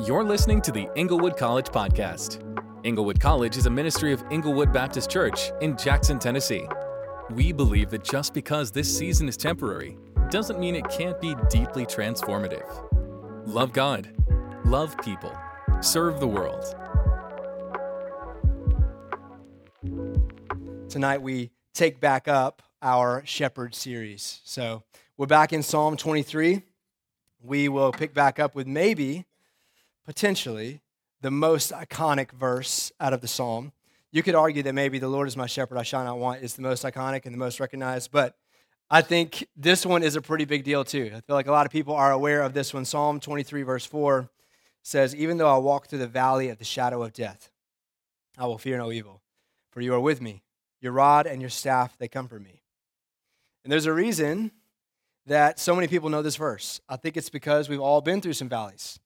You're listening to the Inglewood College Podcast. Inglewood College is a ministry of Inglewood Baptist Church in Jackson, Tennessee. We believe that just because this season is temporary doesn't mean it can't be deeply transformative. Love God, love people, serve the world. Tonight we take back up our Shepherd series. So we're back in Psalm 23. We will pick back up with maybe potentially the most iconic verse out of the psalm. You could argue that maybe the Lord is my shepherd, I shall not want is the most iconic and the most recognized, but I think this one is a pretty big deal too. I feel like a lot of people are aware of this one. Psalm 23, verse 4 says, Even though I walk through the valley of the shadow of death, I will fear no evil, for you are with me. Your rod and your staff, they comfort me. And there's a reason that so many people know this verse. I think it's because we've all been through some valleys.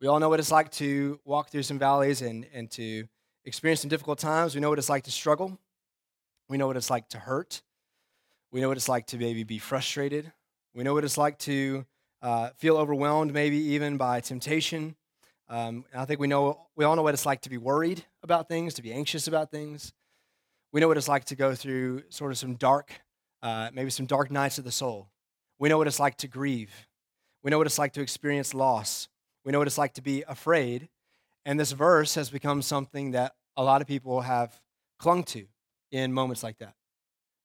We all know what it's like to walk through some valleys and, and to experience some difficult times. We know what it's like to struggle. We know what it's like to hurt. We know what it's like to maybe be frustrated. We know what it's like to uh, feel overwhelmed, maybe even by temptation. Um, I think we know we all know what it's like to be worried about things, to be anxious about things. We know what it's like to go through sort of some dark, uh, maybe some dark nights of the soul. We know what it's like to grieve. We know what it's like to experience loss. We know what it's like to be afraid. And this verse has become something that a lot of people have clung to in moments like that.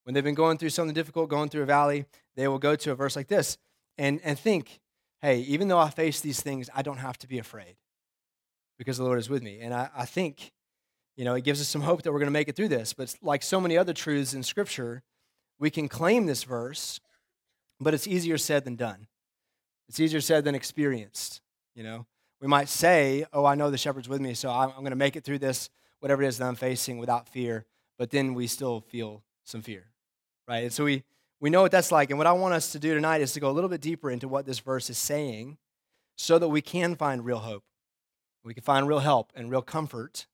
When they've been going through something difficult, going through a valley, they will go to a verse like this and, and think, hey, even though I face these things, I don't have to be afraid because the Lord is with me. And I, I think, you know, it gives us some hope that we're going to make it through this. But like so many other truths in Scripture, we can claim this verse, but it's easier said than done. It's easier said than experienced. You know, we might say, "Oh, I know the shepherd's with me, so I'm, I'm going to make it through this, whatever it is that I'm facing, without fear." But then we still feel some fear, right? And so we we know what that's like. And what I want us to do tonight is to go a little bit deeper into what this verse is saying, so that we can find real hope, we can find real help and real comfort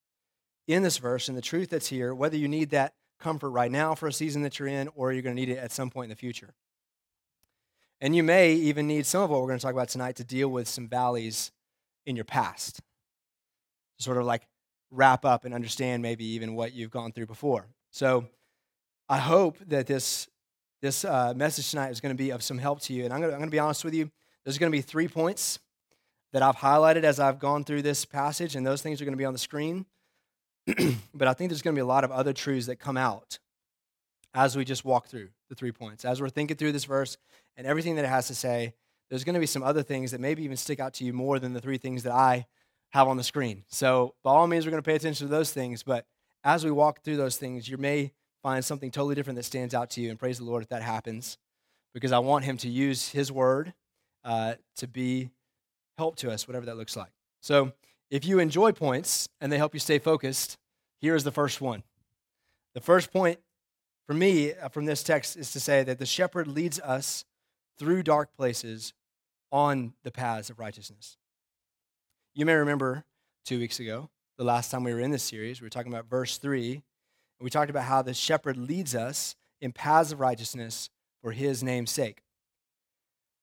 in this verse and the truth that's here. Whether you need that comfort right now for a season that you're in, or you're going to need it at some point in the future. And you may even need some of what we're going to talk about tonight to deal with some valleys in your past. To sort of like wrap up and understand maybe even what you've gone through before. So I hope that this, this uh, message tonight is going to be of some help to you. And I'm going, to, I'm going to be honest with you. There's going to be three points that I've highlighted as I've gone through this passage, and those things are going to be on the screen. but I think there's going to be a lot of other truths that come out as we just walk through the three points. As we're thinking through this verse and everything that it has to say, there's going to be some other things that maybe even stick out to you more than the three things that I have on the screen. So, by all means, we're going to pay attention to those things. But as we walk through those things, you may find something totally different that stands out to you. And praise the Lord if that happens, because I want Him to use His word uh, to be help to us, whatever that looks like. So, if you enjoy points and they help you stay focused, here is the first one. The first point for me uh, from this text is to say that the shepherd leads us through dark places on the paths of righteousness. You may remember two weeks ago, the last time we were in this series, we were talking about verse 3, and we talked about how the shepherd leads us in paths of righteousness for his name's sake.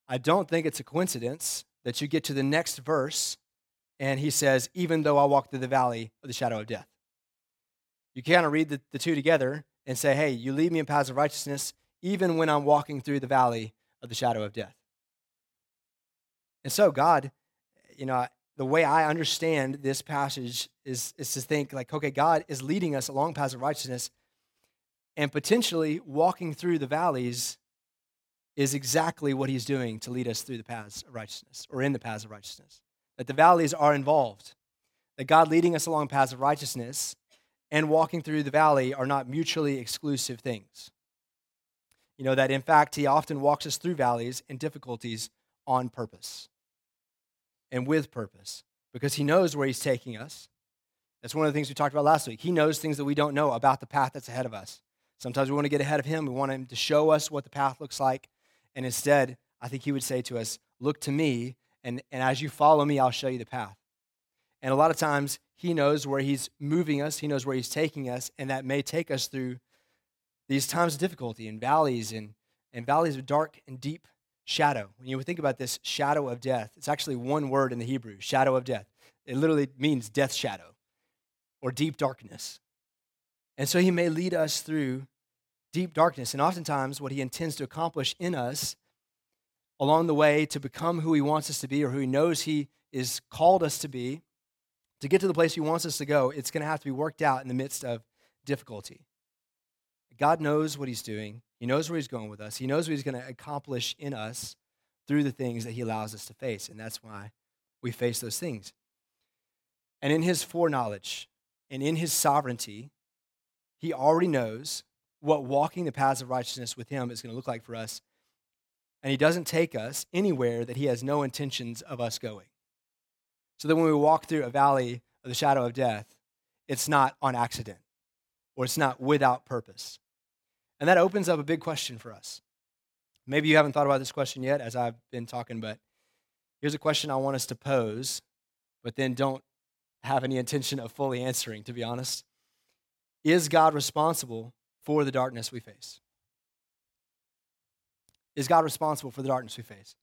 I don't think it's a coincidence that you get to the next verse and he says, Even though I walk through the valley of the shadow of death. You kind of read the, the two together and say, hey, you lead me in paths of righteousness even when I'm walking through the valley of the shadow of death. And so, God, you know, the way I understand this passage is, is to think like, okay, God is leading us along paths of righteousness and potentially walking through the valleys is exactly what he's doing to lead us through the paths of righteousness or in the paths of righteousness. That the valleys are involved. That God leading us along paths of righteousness and walking through the valley are not mutually exclusive things. You know, that in fact, He often walks us through valleys and difficulties on purpose and with purpose because He knows where He's taking us. That's one of the things we talked about last week. He knows things that we don't know about the path that's ahead of us. Sometimes we want to get ahead of Him, we want Him to show us what the path looks like. And instead, I think He would say to us, Look to me, and, and as you follow me, I'll show you the path. And a lot of times, he knows where He's moving us, He knows where He's taking us, and that may take us through these times of difficulty and valleys and, and valleys of dark and deep shadow. When you think about this shadow of death, it's actually one word in the Hebrew shadow of death. It literally means death shadow or deep darkness. And so he may lead us through deep darkness. And oftentimes, what he intends to accomplish in us along the way to become who he wants us to be or who he knows he is called us to be, to get to the place he wants us to go, it's going to have to be worked out in the midst of difficulty. God knows what he's doing. He knows where he's going with us. He knows what he's going to accomplish in us through the things that he allows us to face. And that's why we face those things. And in his foreknowledge and in his sovereignty, he already knows what walking the paths of righteousness with him is going to look like for us. And he doesn't take us anywhere that he has no intentions of us going. So that when we walk through a valley of the shadow of death, it's not on accident or it's not without purpose. And that opens up a big question for us. Maybe you haven't thought about this question yet as I've been talking, but here's a question I want us to pose, but then don't have any intention of fully answering, to be honest. Is God responsible for the darkness we face? Is God responsible for the darkness we face?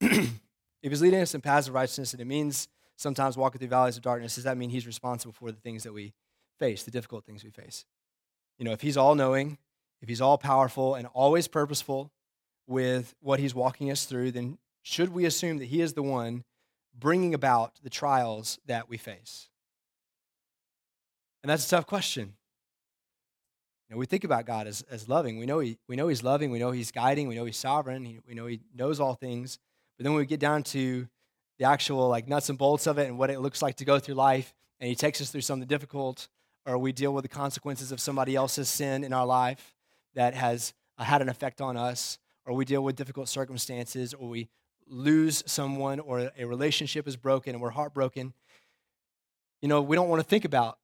if He's leading us in paths of righteousness, and it means sometimes walking through valleys of darkness, does that mean He's responsible for the things that we face, the difficult things we face? You know, if He's all knowing, if He's all powerful and always purposeful with what He's walking us through, then should we assume that He is the one bringing about the trials that we face? And that's a tough question. You know, we think about God as, as loving. We know, he, we know He's loving. We know He's guiding. We know He's sovereign. He, we know He knows all things. But then when we get down to the actual like nuts and bolts of it and what it looks like to go through life, and He takes us through something difficult, or we deal with the consequences of somebody else's sin in our life that has uh, had an effect on us, or we deal with difficult circumstances, or we lose someone, or a relationship is broken and we're heartbroken. You know, we don't want to think about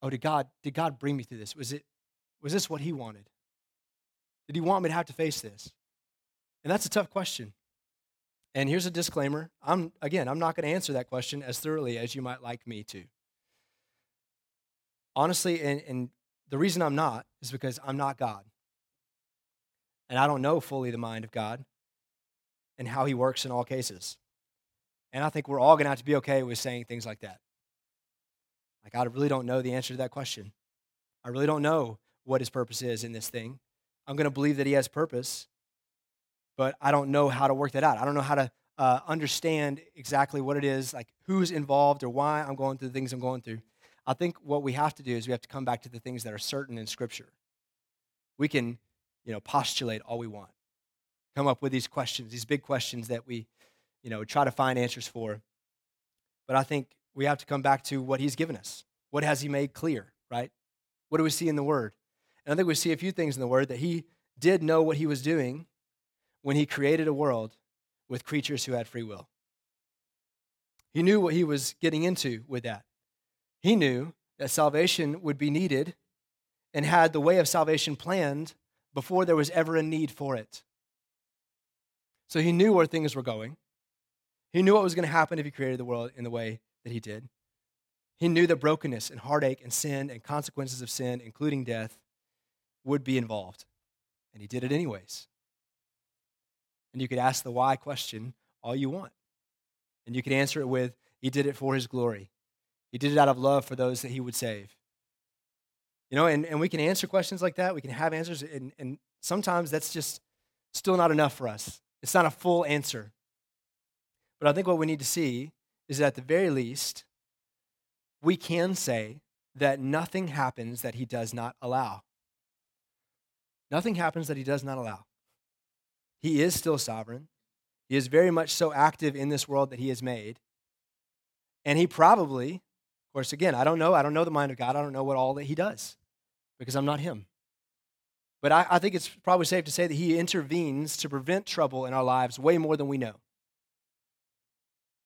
oh, did God, did God bring me through this? Was, it, was this what He wanted? Did He want me to have to face this? And that's a tough question. And here's a disclaimer. I'm again, I'm not going to answer that question as thoroughly as you might like me to. Honestly, and, and the reason I'm not is because I'm not God. And I don't know fully the mind of God and how he works in all cases. And I think we're all going to have to be okay with saying things like that. Like, I really don't know the answer to that question. I really don't know what his purpose is in this thing. I'm going to believe that he has purpose, but I don't know how to work that out. I don't know how to uh, understand exactly what it is, like who's involved or why I'm going through the things I'm going through. I think what we have to do is we have to come back to the things that are certain in Scripture. We can, you know, postulate all we want, come up with these questions, these big questions that we, you know, try to find answers for. But I think we have to come back to what he's given us. What has he made clear, right? What do we see in the word? And I think we see a few things in the word that he did know what he was doing when he created a world with creatures who had free will. He knew what he was getting into with that. He knew that salvation would be needed and had the way of salvation planned before there was ever a need for it. So he knew where things were going. He knew what was going to happen if he created the world in the way that he did. He knew that brokenness and heartache and sin and consequences of sin, including death, would be involved. And he did it anyways. And you could ask the why question all you want. And you could answer it with, He did it for His glory. He did it out of love for those that He would save. You know, and, and we can answer questions like that. We can have answers. And, and sometimes that's just still not enough for us. It's not a full answer. But I think what we need to see is that at the very least, we can say that nothing happens that he does not allow. Nothing happens that he does not allow. He is still sovereign. He is very much so active in this world that he has made. And he probably, of course, again, I don't know. I don't know the mind of God. I don't know what all that he does because I'm not him. But I, I think it's probably safe to say that he intervenes to prevent trouble in our lives way more than we know.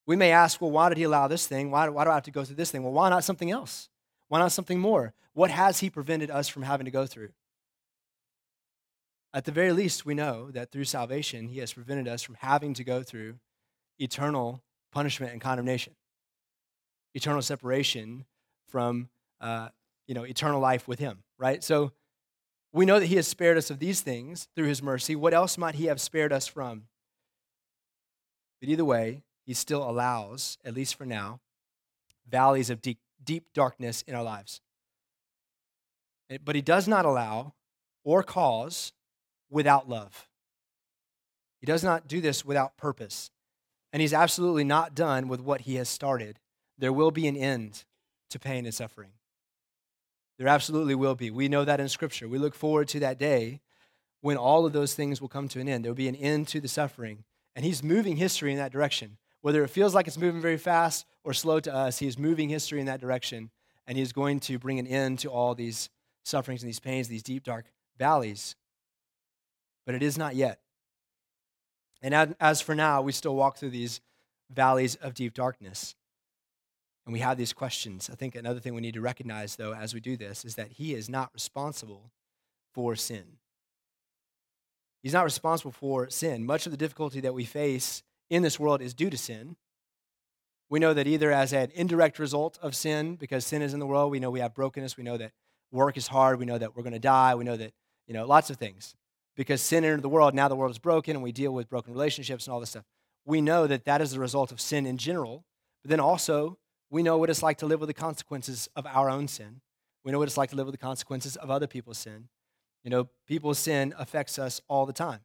We may ask, well, why did he allow this thing? Why, why do I have to go through this thing? Well, why not something else? Why not something more? What has he prevented us from having to go through? At the very least, we know that through salvation, he has prevented us from having to go through eternal punishment and condemnation, eternal separation from uh, you know, eternal life with him, right? So We know that he has spared us of these things through his mercy. What else might he have spared us from? But either way, he still allows, at least for now, valleys of deep, deep darkness in our lives. But he does not allow or cause without love. He does not do this without purpose. And he's absolutely not done with what he has started. There will be an end to pain and suffering. There absolutely will be. We know that in Scripture. We look forward to that day when all of those things will come to an end. There will be an end to the suffering. And he's moving history in that direction. Whether it feels like it's moving very fast or slow to us, he is moving history in that direction. And he's going to bring an end to all these sufferings and these pains, these deep, dark valleys. But it is not yet. And as for now, we still walk through these valleys of deep darkness. And we have these questions. I think another thing we need to recognize, though, as we do this, is that He is not responsible for sin. He's not responsible for sin. Much of the difficulty that we face in this world is due to sin. We know that either as an indirect result of sin, because sin is in the world, we know we have brokenness, we know that work is hard, we know that we're going to die, we know that, you know, lots of things. Because sin entered the world, now the world is broken, and we deal with broken relationships and all this stuff. We know that that is the result of sin in general, but then also we know what it's like to live with the consequences of our own sin. We know what it's like to live with the consequences of other people's sin. You know, people's sin affects us all the time.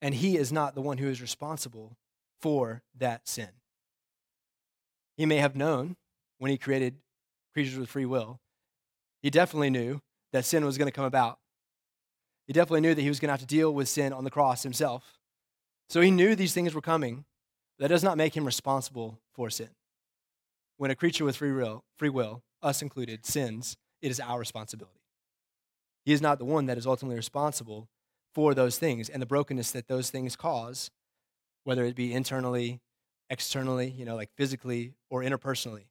And He is not the one who is responsible for that sin. He may have known when He created creatures with free will, He definitely knew that sin was going to come about. He definitely knew that He was going to have to deal with sin on the cross Himself. So He knew these things were coming. That does not make Him responsible for sin when a creature with free will, free will, us included, sins, it is our responsibility. He is not the one that is ultimately responsible for those things and the brokenness that those things cause, whether it be internally, externally, you know, like physically or interpersonally.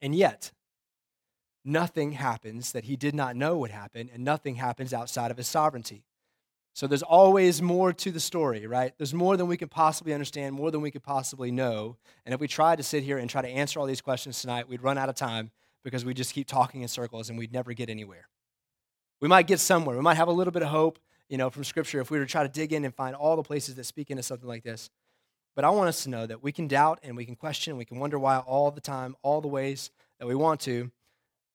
And yet, nothing happens that he did not know would happen, and nothing happens outside of his sovereignty. So there's always more to the story, right? There's more than we can possibly understand, more than we could possibly know. And if we tried to sit here and try to answer all these questions tonight, we'd run out of time because we just keep talking in circles and we'd never get anywhere. We might get somewhere. We might have a little bit of hope, you know, from Scripture if we were to try to dig in and find all the places that speak into something like this. But I want us to know that we can doubt and we can question and we can wonder why all the time, all the ways that we want to.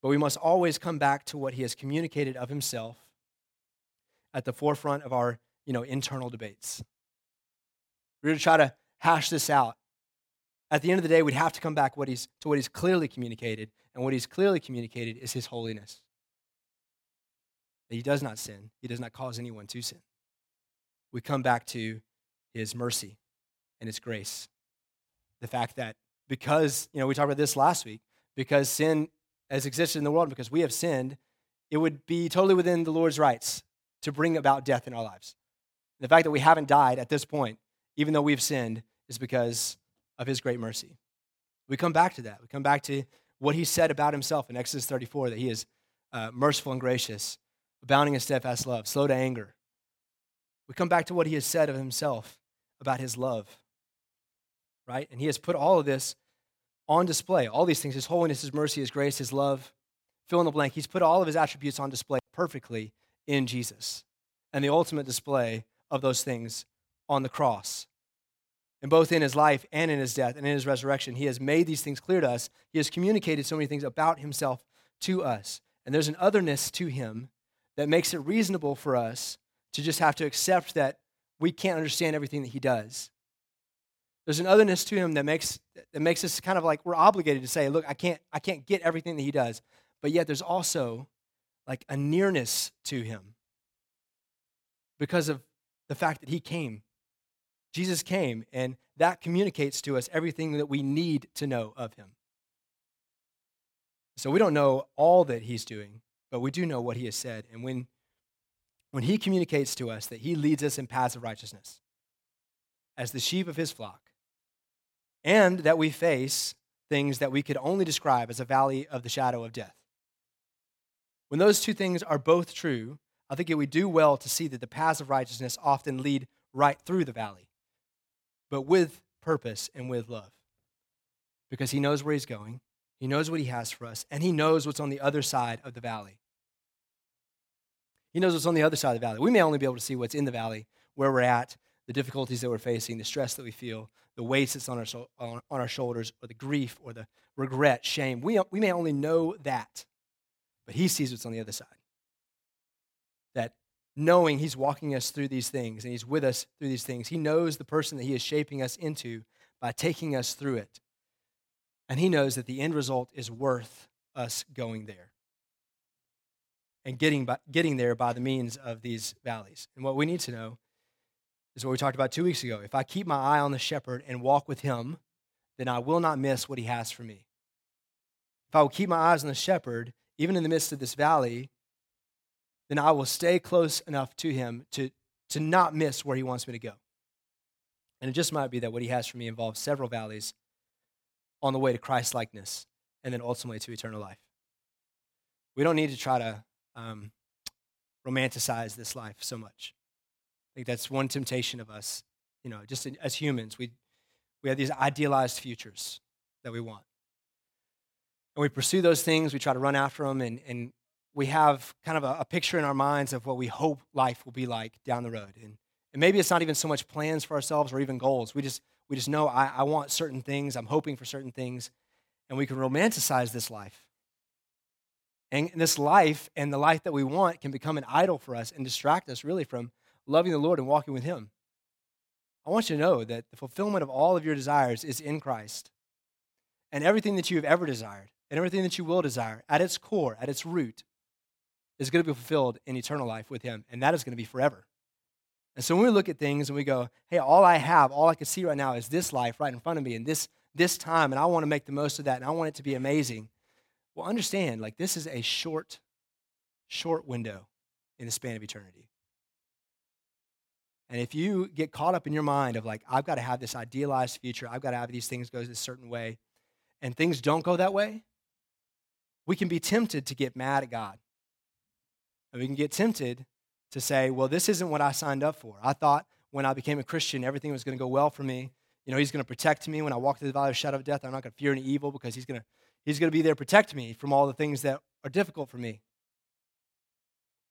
But we must always come back to what He has communicated of Himself at the forefront of our you know, internal debates. We're going to try to hash this out. At the end of the day, we'd have to come back what he's, to what he's clearly communicated, and what he's clearly communicated is his holiness. That he does not sin, he does not cause anyone to sin. We come back to his mercy and his grace. The fact that because, you know, we talked about this last week, because sin has existed in the world, because we have sinned, it would be totally within the Lord's rights to bring about death in our lives. The fact that we haven't died at this point, even though we've sinned, is because of his great mercy. We come back to that. We come back to what he said about himself in Exodus 34 that he is uh, merciful and gracious, abounding in steadfast love, slow to anger. We come back to what he has said of himself about his love, right? And he has put all of this on display. All these things his holiness, his mercy, his grace, his love fill in the blank. He's put all of his attributes on display perfectly in Jesus and the ultimate display of those things on the cross. And both in his life and in his death and in his resurrection, he has made these things clear to us. He has communicated so many things about himself to us. And there's an otherness to him that makes it reasonable for us to just have to accept that we can't understand everything that he does. There's an otherness to him that makes, that makes us kind of like we're obligated to say, look, I can't, I can't get everything that he does. But yet there's also like a nearness to him because of the fact that he came. Jesus came, and that communicates to us everything that we need to know of him. So we don't know all that he's doing, but we do know what he has said. And when, when he communicates to us that he leads us in paths of righteousness as the sheep of his flock, and that we face things that we could only describe as a valley of the shadow of death. When those two things are both true, I think we do well to see that the paths of righteousness often lead right through the valley, but with purpose and with love. Because he knows where he's going, he knows what he has for us, and he knows what's on the other side of the valley. He knows what's on the other side of the valley. We may only be able to see what's in the valley, where we're at, the difficulties that we're facing, the stress that we feel, the weight that's on our, on, our shoulders, or the grief, or the regret, shame. We, we may only know that, but He sees what's on the other side. That knowing He's walking us through these things and He's with us through these things, He knows the person that He is shaping us into by taking us through it. And He knows that the end result is worth us going there and getting, by, getting there by the means of these valleys. And what we need to know is what we talked about two weeks ago. If I keep my eye on the shepherd and walk with him, then I will not miss what he has for me. If I will keep my eyes on the shepherd, even in the midst of this valley, then I will stay close enough to him to, to not miss where he wants me to go. And it just might be that what he has for me involves several valleys on the way to Christ likeness and then ultimately to eternal life. We don't need to try to um, romanticize this life so much. Think that's one temptation of us, you know, just as humans. We, we have these idealized futures that we want. And we pursue those things, we try to run after them, and, and we have kind of a, a picture in our minds of what we hope life will be like down the road. And, and maybe it's not even so much plans for ourselves or even goals. We just, we just know I, I want certain things, I'm hoping for certain things, and we can romanticize this life. And this life and the life that we want can become an idol for us and distract us really from loving the Lord and walking with Him. I want you to know that the fulfillment of all of your desires is in Christ. And everything that you have ever desired and everything that you will desire, at its core, at its root, is going to be fulfilled in eternal life with Him. And that is going to be forever. And so when we look at things and we go, hey, all I have, all I can see right now is this life right in front of me and this, this time, and I want to make the most of that and I want it to be amazing well, understand, like, this is a short, short window in the span of eternity. And if you get caught up in your mind of, like, I've got to have this idealized future, I've got to have these things go this certain way, and things don't go that way, we can be tempted to get mad at God. And we can get tempted to say, well, this isn't what I signed up for. I thought when I became a Christian, everything was going to go well for me. You know, he's going to protect me when I walk through the valley of shadow of death. I'm not going to fear any evil because he's going to He's going to be there to protect me from all the things that are difficult for me.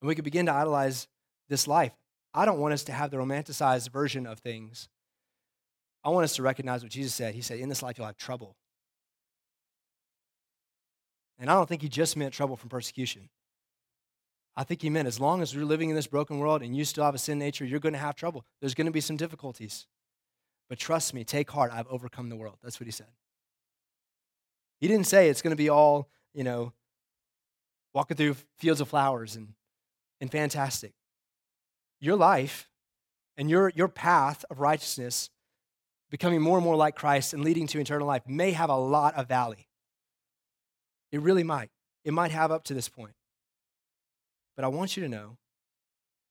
And we can begin to idolize this life. I don't want us to have the romanticized version of things. I want us to recognize what Jesus said. He said, In this life, you'll have trouble. And I don't think he just meant trouble from persecution. I think he meant as long as you're living in this broken world and you still have a sin nature, you're going to have trouble. There's going to be some difficulties. But trust me, take heart, I've overcome the world. That's what he said. He didn't say it's going to be all, you know, walking through fields of flowers and, and fantastic. Your life and your, your path of righteousness, becoming more and more like Christ and leading to eternal life, may have a lot of valley. It really might. It might have up to this point. But I want you to know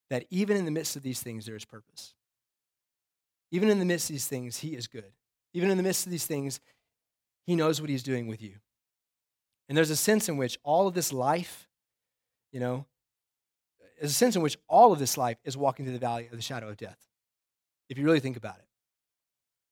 that even in the midst of these things, there is purpose. Even in the midst of these things, He is good. Even in the midst of these things, he knows what He's doing with you. And there's a sense in which all of this life, you know, there's a sense in which all of this life is walking through the valley of the shadow of death, if you really think about it.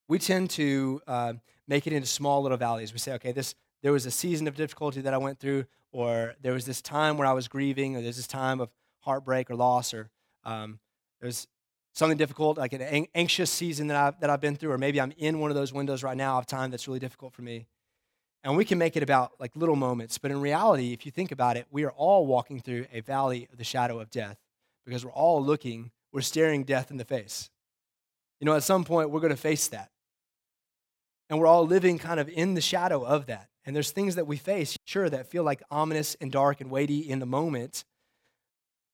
We tend to uh, make it into small little valleys. We say, okay, this, there was a season of difficulty that I went through, or there was this time where I was grieving, or there's this time of heartbreak or loss, or um, there's something difficult, like an anxious season that I've, that I've been through, or maybe I'm in one of those windows right now of time that's really difficult for me. And we can make it about like little moments. But in reality, if you think about it, we are all walking through a valley of the shadow of death because we're all looking, we're staring death in the face. You know, at some point, we're going to face that. And we're all living kind of in the shadow of that. And there's things that we face, sure, that feel like ominous and dark and weighty in the moment.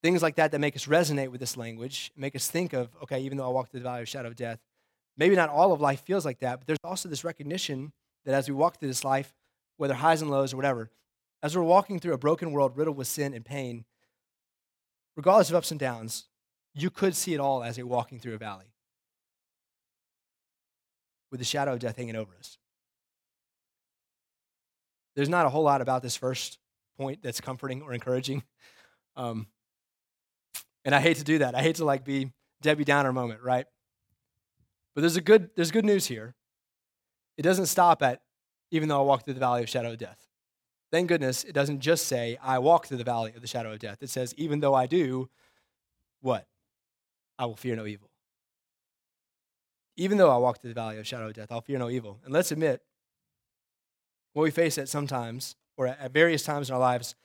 Things like that that make us resonate with this language, make us think of, okay, even though I walk through the valley of shadow of death, maybe not all of life feels like that, but there's also this recognition that as we walk through this life, whether highs and lows or whatever, as we're walking through a broken world riddled with sin and pain, regardless of ups and downs, you could see it all as you're walking through a valley with the shadow of death hanging over us. There's not a whole lot about this first point that's comforting or encouraging. Um, and I hate to do that. I hate to like be Debbie Downer moment, right? But there's a good there's good news here. It doesn't stop at even though I walk through the valley of shadow of death. Thank goodness it doesn't just say I walk through the valley of the shadow of death. It says even though I do, what? I will fear no evil. Even though I walk through the valley of shadow of death, I'll fear no evil. And let's admit, what we face at sometimes, or at various times in our lives,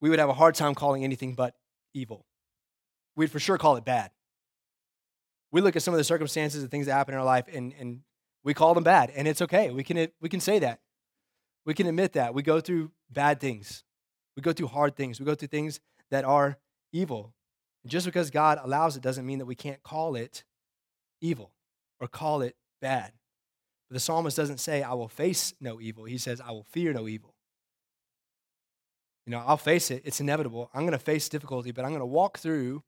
we would have a hard time calling anything but evil. We'd for sure call it bad. We look at some of the circumstances and things that happen in our life, and, and we call them bad, and it's okay. We can, we can say that. We can admit that. We go through bad things. We go through hard things. We go through things that are evil. And just because God allows it doesn't mean that we can't call it evil or call it bad. But the psalmist doesn't say, I will face no evil. He says, I will fear no evil. You know, I'll face it. It's inevitable. I'm going to face difficulty, but I'm going to walk through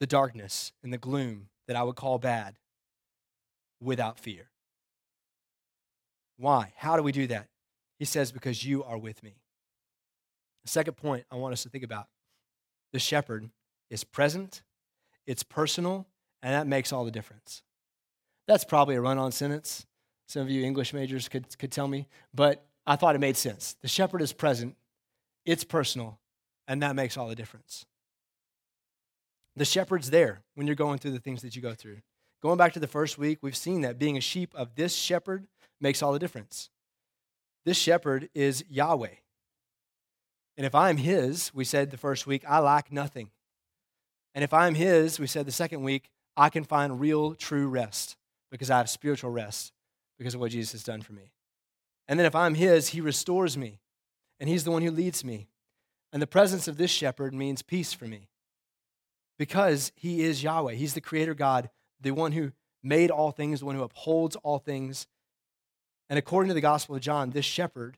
the darkness and the gloom that I would call bad without fear. Why? How do we do that? He says, Because you are with me. The second point I want us to think about the shepherd is present, it's personal, and that makes all the difference. That's probably a run on sentence. Some of you English majors could, could tell me, but I thought it made sense. The shepherd is present, it's personal, and that makes all the difference. The shepherd's there when you're going through the things that you go through. Going back to the first week, we've seen that being a sheep of this shepherd makes all the difference. This shepherd is Yahweh. And if I'm his, we said the first week, I lack nothing. And if I'm his, we said the second week, I can find real, true rest because I have spiritual rest because of what Jesus has done for me. And then if I'm his, he restores me, and he's the one who leads me. And the presence of this shepherd means peace for me because he is Yahweh. He's the creator God, the one who made all things, the one who upholds all things. And according to the Gospel of John, this shepherd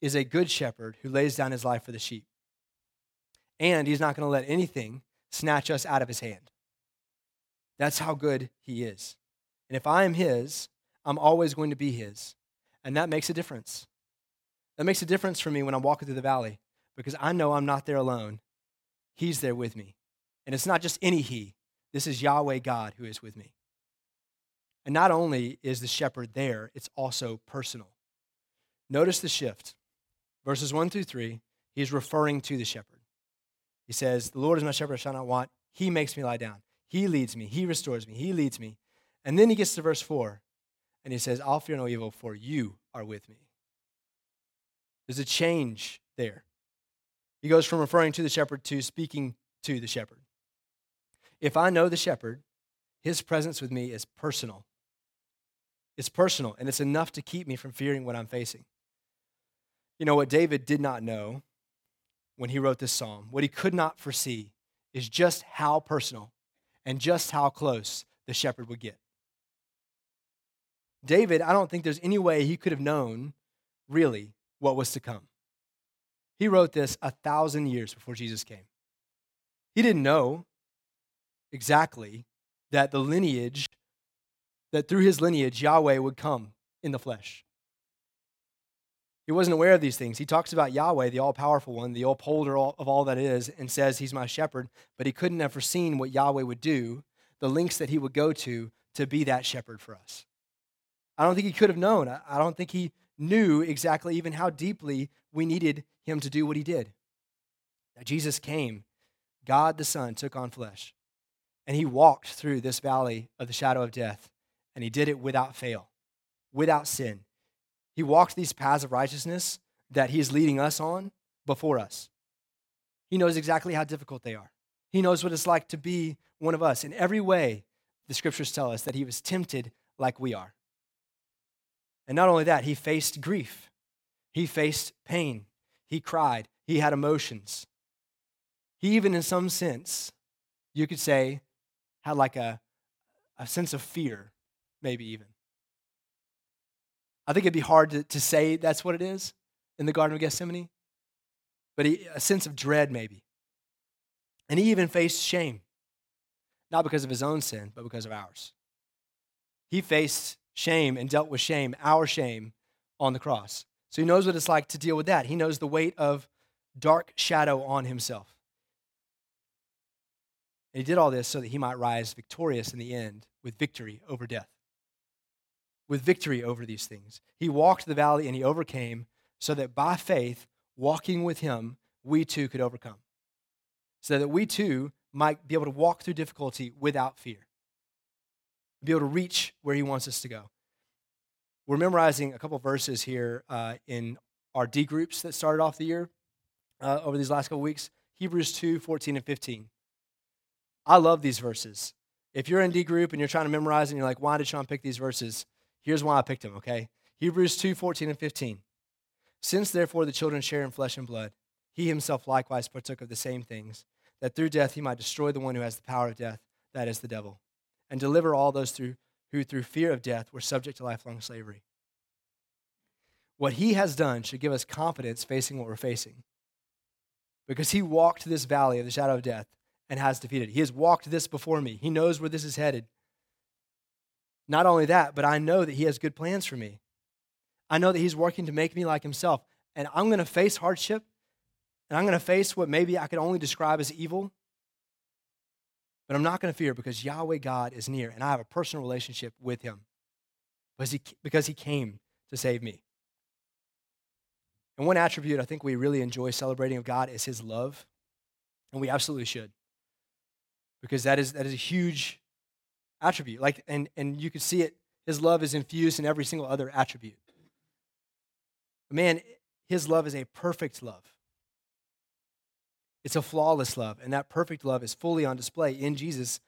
is a good shepherd who lays down his life for the sheep. And he's not going to let anything snatch us out of his hand. That's how good he is. And if I am his, I'm always going to be his. And that makes a difference. That makes a difference for me when I'm walking through the valley because I know I'm not there alone. He's there with me. And it's not just any he, this is Yahweh God who is with me. And not only is the shepherd there, it's also personal. Notice the shift. Verses 1 through 3, he's referring to the shepherd. He says, The Lord is my shepherd, I shall not want. He makes me lie down. He leads me. He restores me. He leads me. And then he gets to verse 4, and he says, I'll fear no evil, for you are with me. There's a change there. He goes from referring to the shepherd to speaking to the shepherd. If I know the shepherd, his presence with me is personal. It's personal, and it's enough to keep me from fearing what I'm facing. You know what David did not know when he wrote this psalm, what he could not foresee, is just how personal and just how close the shepherd would get. David, I don't think there's any way he could have known really what was to come. He wrote this a thousand years before Jesus came. He didn't know exactly that the lineage, that through his lineage, Yahweh would come in the flesh. He wasn't aware of these things. He talks about Yahweh, the all powerful one, the upholder of all that is, and says he's my shepherd, but he couldn't have foreseen what Yahweh would do, the links that he would go to to be that shepherd for us. I don't think he could have known. I don't think he knew exactly even how deeply we needed him to do what he did. That Jesus came, God the Son took on flesh, and he walked through this valley of the shadow of death, and he did it without fail, without sin. He walked these paths of righteousness that he is leading us on before us. He knows exactly how difficult they are. He knows what it's like to be one of us. In every way, the scriptures tell us that he was tempted like we are. And not only that, he faced grief, he faced pain, he cried, he had emotions. He even, in some sense, you could say, had like a, a sense of fear, maybe even. I think it'd be hard to, to say that's what it is in the Garden of Gethsemane, but he, a sense of dread, maybe. And he even faced shame, not because of his own sin, but because of ours. He faced shame and dealt with shame, our shame, on the cross. So he knows what it's like to deal with that. He knows the weight of dark shadow on himself. And he did all this so that he might rise victorious in the end with victory over death with victory over these things. He walked the valley and he overcame so that by faith, walking with him, we too could overcome. So that we too might be able to walk through difficulty without fear, be able to reach where He wants us to go. We're memorizing a couple verses here uh, in our D groups that started off the year uh, over these last couple weeks Hebrews 2 14 and 15. I love these verses. If you're in D group and you're trying to memorize and you're like, why did Shawn pick these verses? Here's why I picked them, okay? Hebrews 2 14 and 15. Since therefore the children share in flesh and blood, he himself likewise partook of the same things, that through death he might destroy the one who has the power of death, that is the devil, and deliver all those through, who through fear of death were subject to lifelong slavery. What he has done should give us confidence facing what we're facing. Because he walked this valley of the shadow of death and has defeated. He has walked this before me. He knows where this is headed. Not only that, but I know that he has good plans for me. I know that he's working to make me like himself. And I'm going to face hardship and I'm going to face what maybe I could only describe as evil. But I'm not going to fear because Yahweh God is near and I have a personal relationship with him because he, because he came to save me. And one attribute I think we really enjoy celebrating of God is his love. And we absolutely should. Because that is, that is a huge attribute. Like, and, and you can see it, his love is infused in every single other attribute. Man, his love is a perfect love. It's a flawless love, and that perfect love is fully on display in Jesus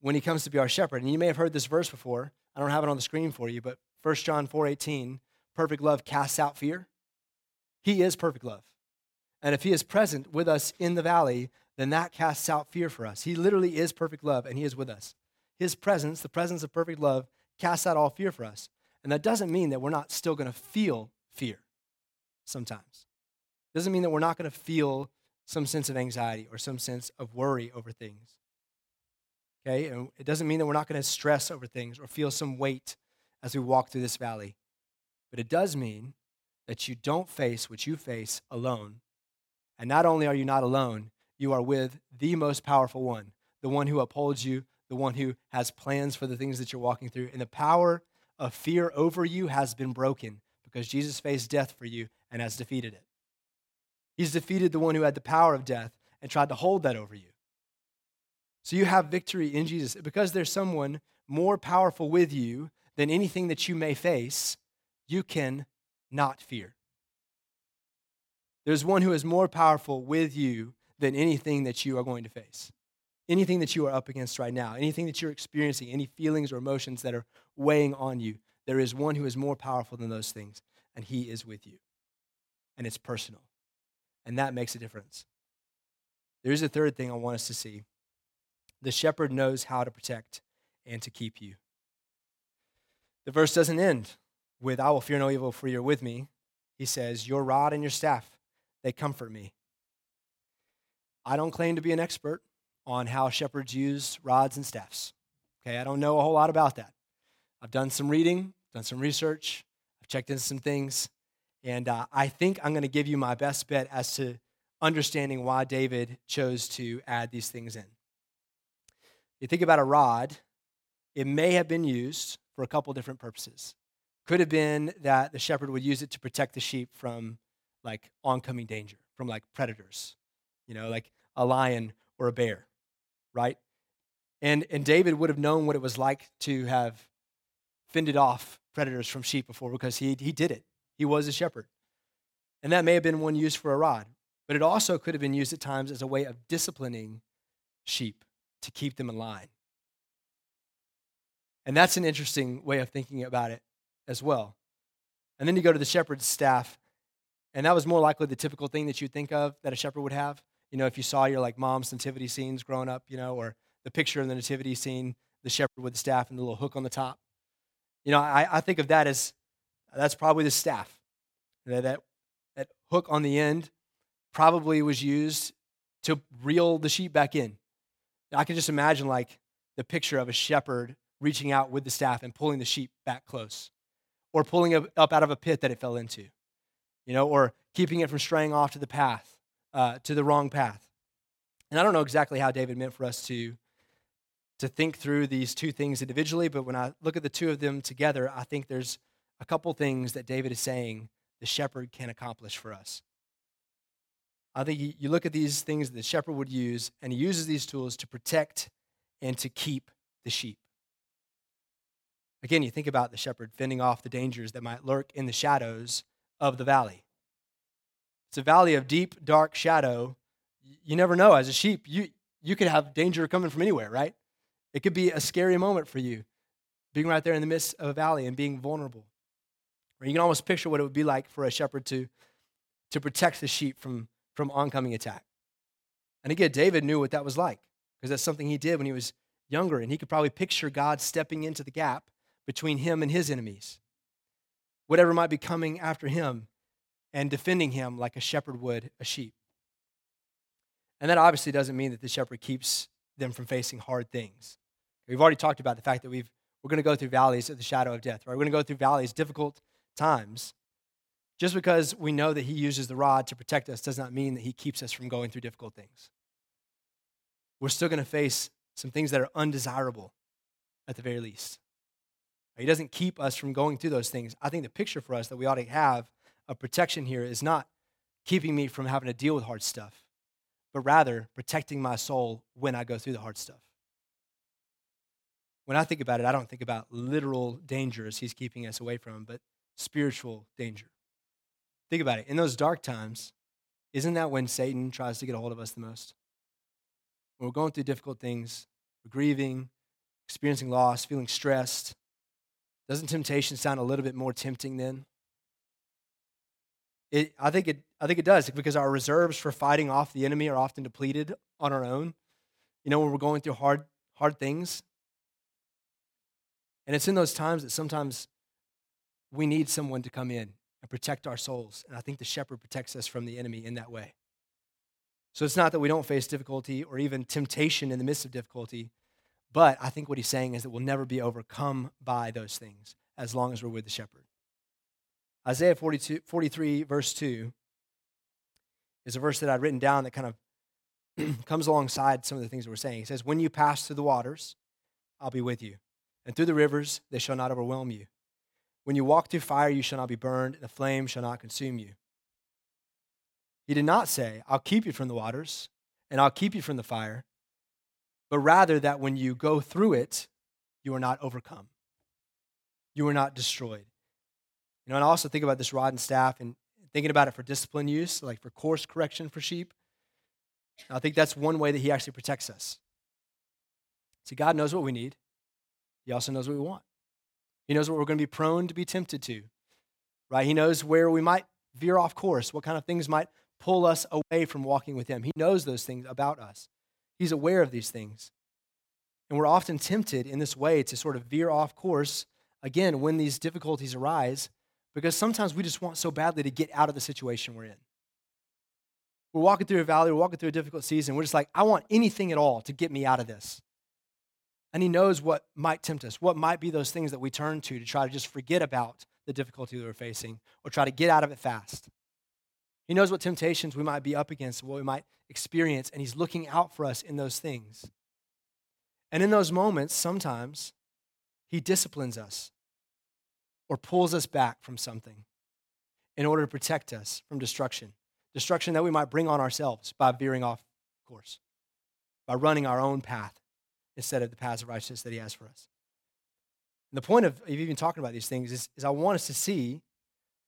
when he comes to be our shepherd. And you may have heard this verse before. I don't have it on the screen for you, but 1 John 4:18, perfect love casts out fear. He is perfect love. And if he is present with us in the valley, then that casts out fear for us. He literally is perfect love, and he is with us. His presence, the presence of perfect love, casts out all fear for us. And that doesn't mean that we're not still going to feel fear sometimes. Doesn't mean that we're not going to feel some sense of anxiety or some sense of worry over things. Okay? And it doesn't mean that we're not going to stress over things or feel some weight as we walk through this valley. But it does mean that you don't face what you face alone. And not only are you not alone, you are with the most powerful one, the one who upholds you, the one who has plans for the things that you're walking through. And the power of fear over you has been broken because Jesus faced death for you and has defeated it. He's defeated the one who had the power of death and tried to hold that over you. So you have victory in Jesus. Because there's someone more powerful with you than anything that you may face, you can not fear. There's one who is more powerful with you than anything that you are going to face. Anything that you are up against right now, anything that you're experiencing, any feelings or emotions that are weighing on you, there is one who is more powerful than those things, and he is with you. And it's personal and that makes a difference. There's a third thing I want us to see the shepherd knows how to protect and to keep you. The verse doesn't end with, I will fear no evil, for you're with me. He says, Your rod and your staff, they comfort me. I don't claim to be an expert on how shepherds use rods and staffs. Okay, I don't know a whole lot about that. I've done some reading, done some research, I've checked into some things. And uh, I think I'm going to give you my best bet as to understanding why David chose to add these things in. You think about a rod, it may have been used for a couple different purposes. Could have been that the shepherd would use it to protect the sheep from like oncoming danger, from like predators, you know, like a lion or a bear, right? And, and David would have known what it was like to have fended off predators from sheep before because he, he did it. He was a shepherd. And that may have been one used for a rod, but it also could have been used at times as a way of disciplining sheep to keep them in line. And that's an interesting way of thinking about it as well. And then you go to the shepherd's staff, and that was more likely the typical thing that you'd think of that a shepherd would have. You know, if you saw your like mom's nativity scenes growing up, you know, or the picture in the nativity scene, the shepherd with the staff and the little hook on the top. You know, I, I think of that as that's probably the staff. That, that, that hook on the end probably was used to reel the sheep back in. I can just imagine like the picture of a shepherd reaching out with the staff and pulling the sheep back close, or pulling up out of a pit that it fell into, you know, or keeping it from straying off to the path, uh, to the wrong path. And I don't know exactly how David meant for us to to think through these two things individually, but when I look at the two of them together, I think there's a couple things that David is saying the shepherd can accomplish for us. I think you, look at these things that the shepherd would use, and he uses these tools to protect and to keep the sheep. Again, you think about the shepherd fending off the dangers that might lurk in the shadows of the valley. It's a valley of deep, dark shadow. You never know. As a sheep, you, you could have danger coming from anywhere, right? It could be a scary moment for you, being right there in the midst of a valley and being vulnerable. Or you can almost picture what it would be like for a shepherd to, to protect the sheep from, from oncoming attack. And again, David knew what that was like because that's something he did when he was younger, and he could probably picture God stepping into the gap between him and his enemies, whatever might be coming after him, and defending him like a shepherd would a sheep. And that obviously doesn't mean that the shepherd keeps them from facing hard things. We've already talked about the fact that we've, we're going to go through valleys of the shadow of death, right? We're going to go through valleys, difficult times. Just because we know that he uses the rod to protect us does not mean that he keeps us from going through difficult things. We're still going to face some things that are undesirable at the very least. He doesn't keep us from going through those things. I think the picture for us that we ought to have of protection here is not keeping me from having to deal with hard stuff, but rather protecting my soul when I go through the hard stuff. When I think about it, I don't think about literal dangers he's keeping us away from, but spiritual danger. Think about it. In those dark times, isn't that when Satan tries to get a hold of us the most? When we're going through difficult things, we're grieving, experiencing loss, feeling stressed, doesn't temptation sound a little bit more tempting then? It, I, think it, I think it does because our reserves for fighting off the enemy are often depleted on our own. You know, when we're going through hard, hard things. And it's in those times that sometimes we need someone to come in and protect our souls. And I think the shepherd protects us from the enemy in that way. So it's not that we don't face difficulty or even temptation in the midst of difficulty, but I think what he's saying is that we'll never be overcome by those things as long as we're with the shepherd. Isaiah 42, 43, verse 2, is a verse that I'd written down that kind of comes alongside some of the things that we're saying. He says, When you pass through the waters, I'll be with you. And through the rivers, they shall not overwhelm you. When you walk through fire, you shall not be burned, and the flame shall not consume you. He did not say, I'll keep you from the waters, and I'll keep you from the fire, but rather that when you go through it, you are not overcome. You are not destroyed. You know, and I also think about this rod and staff and thinking about it for discipline use, like for course correction for sheep. I think that's one way that he actually protects us. See, God knows what we need. He also knows what we want. He knows what we're going to be prone to be tempted to, right? He knows where we might veer off course, what kind of things might pull us away from walking with Him. He knows those things about us. He's aware of these things. And we're often tempted in this way to sort of veer off course, again, when these difficulties arise, because sometimes we just want so badly to get out of the situation we're in. We're walking through a valley, we're walking through a difficult season. We're just like, I want anything at all to get me out of this. And He knows what might tempt us, what might be those things that we turn to to try to just forget about the difficulty that we're facing or try to get out of it fast. He knows what temptations we might be up against, what we might experience, and He's looking out for us in those things. And in those moments, sometimes He disciplines us or pulls us back from something in order to protect us from destruction. Destruction that we might bring on ourselves by veering off course, by running our own path instead of the paths of righteousness that He has for us. And the point of even talking about these things is, is I want us to see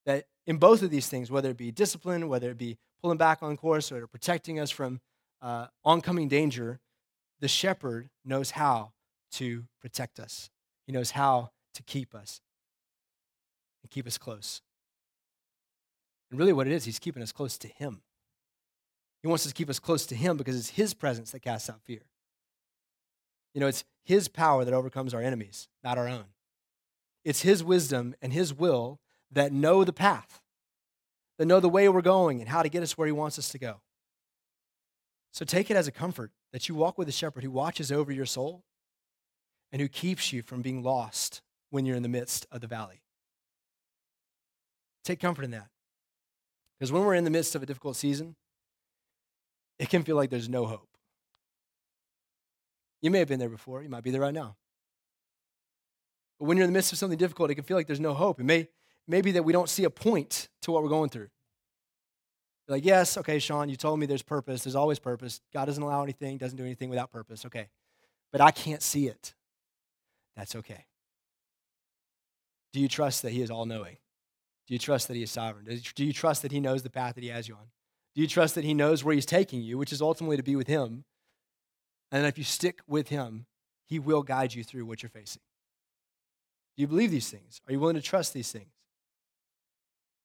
that in both of these things, whether it be discipline, whether it be pulling back on course, or protecting us from uh, oncoming danger, the shepherd knows how to protect us. He knows how to keep us and keep us close. And really, what it is, he's keeping us close to him. He wants us to keep us close to him because it's his presence that casts out fear. You know, it's his power that overcomes our enemies, not our own. It's his wisdom and his will that know the path, that know the way we're going and how to get us where He wants us to go. So take it as a comfort that you walk with a shepherd who watches over your soul and who keeps you from being lost when you're in the midst of the valley. Take comfort in that. Because when we're in the midst of a difficult season, it can feel like there's no hope. You may have been there before, you might be there right now. But when you're in the midst of something difficult, it can feel like there's no hope. It may maybe that we don't see a point to what we're going through. You're like, yes, okay, Shawn, you told me there's purpose. There's always purpose. God doesn't allow anything, doesn't do anything without purpose. Okay. But I can't see it. That's okay. Do you trust that He is all knowing? Do you trust that He is sovereign? Do you trust that He knows the path that He has you on? Do you trust that He knows where He's taking you, which is ultimately to be with Him? And if you stick with Him, He will guide you through what you're facing. Do you believe these things? Are you willing to trust these things?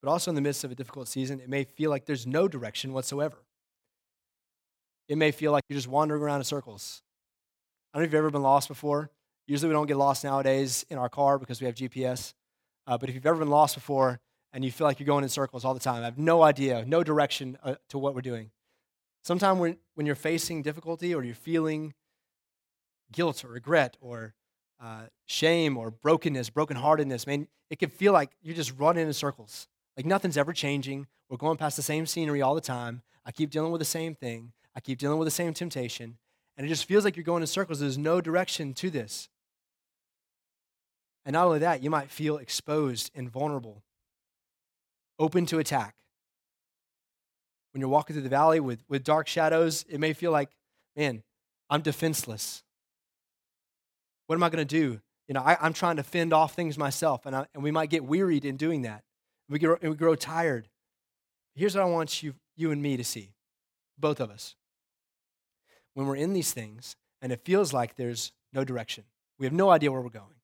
But also, in the midst of a difficult season, it may feel like there's no direction whatsoever. It may feel like you're just wandering around in circles. I don't know if you've ever been lost before. Usually, we don't get lost nowadays in our car because we have GPS. Uh, but if you've ever been lost before and you feel like you're going in circles all the time, I have no idea, no direction uh, to what we're doing. Sometimes when, when you're facing difficulty or you're feeling guilt or regret or uh, shame or brokenness, brokenheartedness, man, it can feel like you're just running in circles. Like nothing's ever changing. We're going past the same scenery all the time. I keep dealing with the same thing. I keep dealing with the same temptation. And it just feels like you're going in circles. There's no direction to this. And not only that, you might feel exposed and vulnerable, open to attack. When you're walking through the valley with, with dark shadows, it may feel like, man, I'm defenseless. What am I going to do? You know, I, am trying to fend off things myself, and, I, and we might get wearied in doing that. We grow, we grow tired. Here's what I want you, you and me to see, both of us. When we're in these things, and it feels like there's no direction, we have no idea where we're going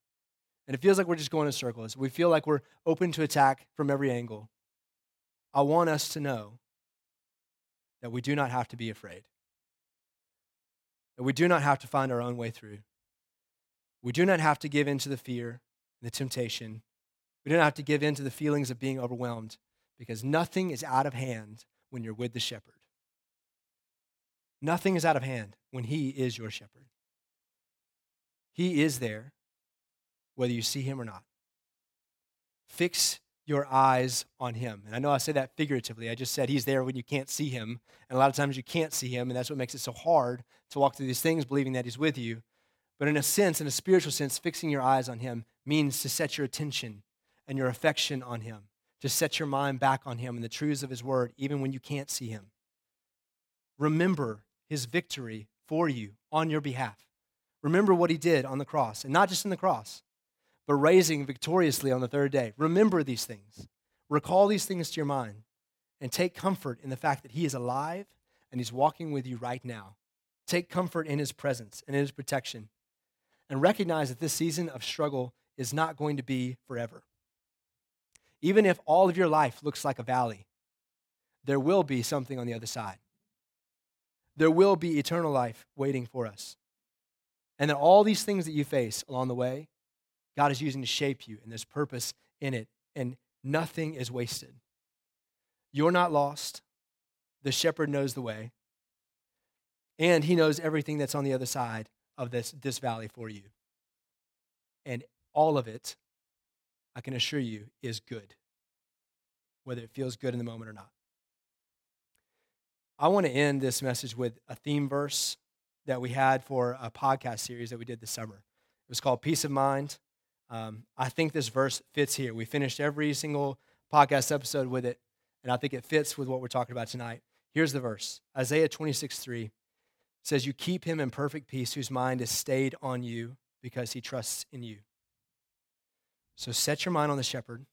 and it feels like we're just going in circles, we feel like we're open to attack from every angle, I want us to know that we do not have to be afraid, that we do not have to find our own way through. We do not have to give in to the fear and the temptation. We don't have to give in to the feelings of being overwhelmed because nothing is out of hand when you're with the shepherd. Nothing is out of hand when he is your shepherd. He is there whether you see him or not. Fix your eyes on him. And I know I said that figuratively. I just said he's there when you can't see him. And a lot of times you can't see him, and that's what makes it so hard to walk through these things believing that he's with you. But in a sense, in a spiritual sense, fixing your eyes on him means to set your attention and your affection on him, to set your mind back on him and the truths of his word, even when you can't see him. Remember his victory for you on your behalf. Remember what he did on the cross, and not just in the cross, but raising victoriously on the third day. Remember these things. Recall these things to your mind and take comfort in the fact that He is alive and He's walking with you right now. Take comfort in His presence and in His protection. And recognize that this season of struggle is not going to be forever. Even if all of your life looks like a valley, there will be something on the other side. There will be eternal life waiting for us. And that all these things that you face along the way God is using to shape you, and there's purpose in it, and nothing is wasted. You're not lost. The shepherd knows the way, and he knows everything that's on the other side of this, this valley for you. And all of it, I can assure you, is good, whether it feels good in the moment or not. I want to end this message with a theme verse that we had for a podcast series that we did this summer. It was called Peace of Mind. Um, I think this verse fits here. We finished every single podcast episode with it, and I think it fits with what we're talking about tonight. Here's the verse Isaiah 26, 3 says, You keep him in perfect peace whose mind is stayed on you because he trusts in you. So set your mind on the shepherd,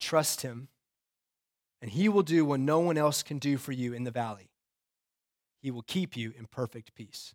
trust him, and he will do what no one else can do for you in the valley. He will keep you in perfect peace.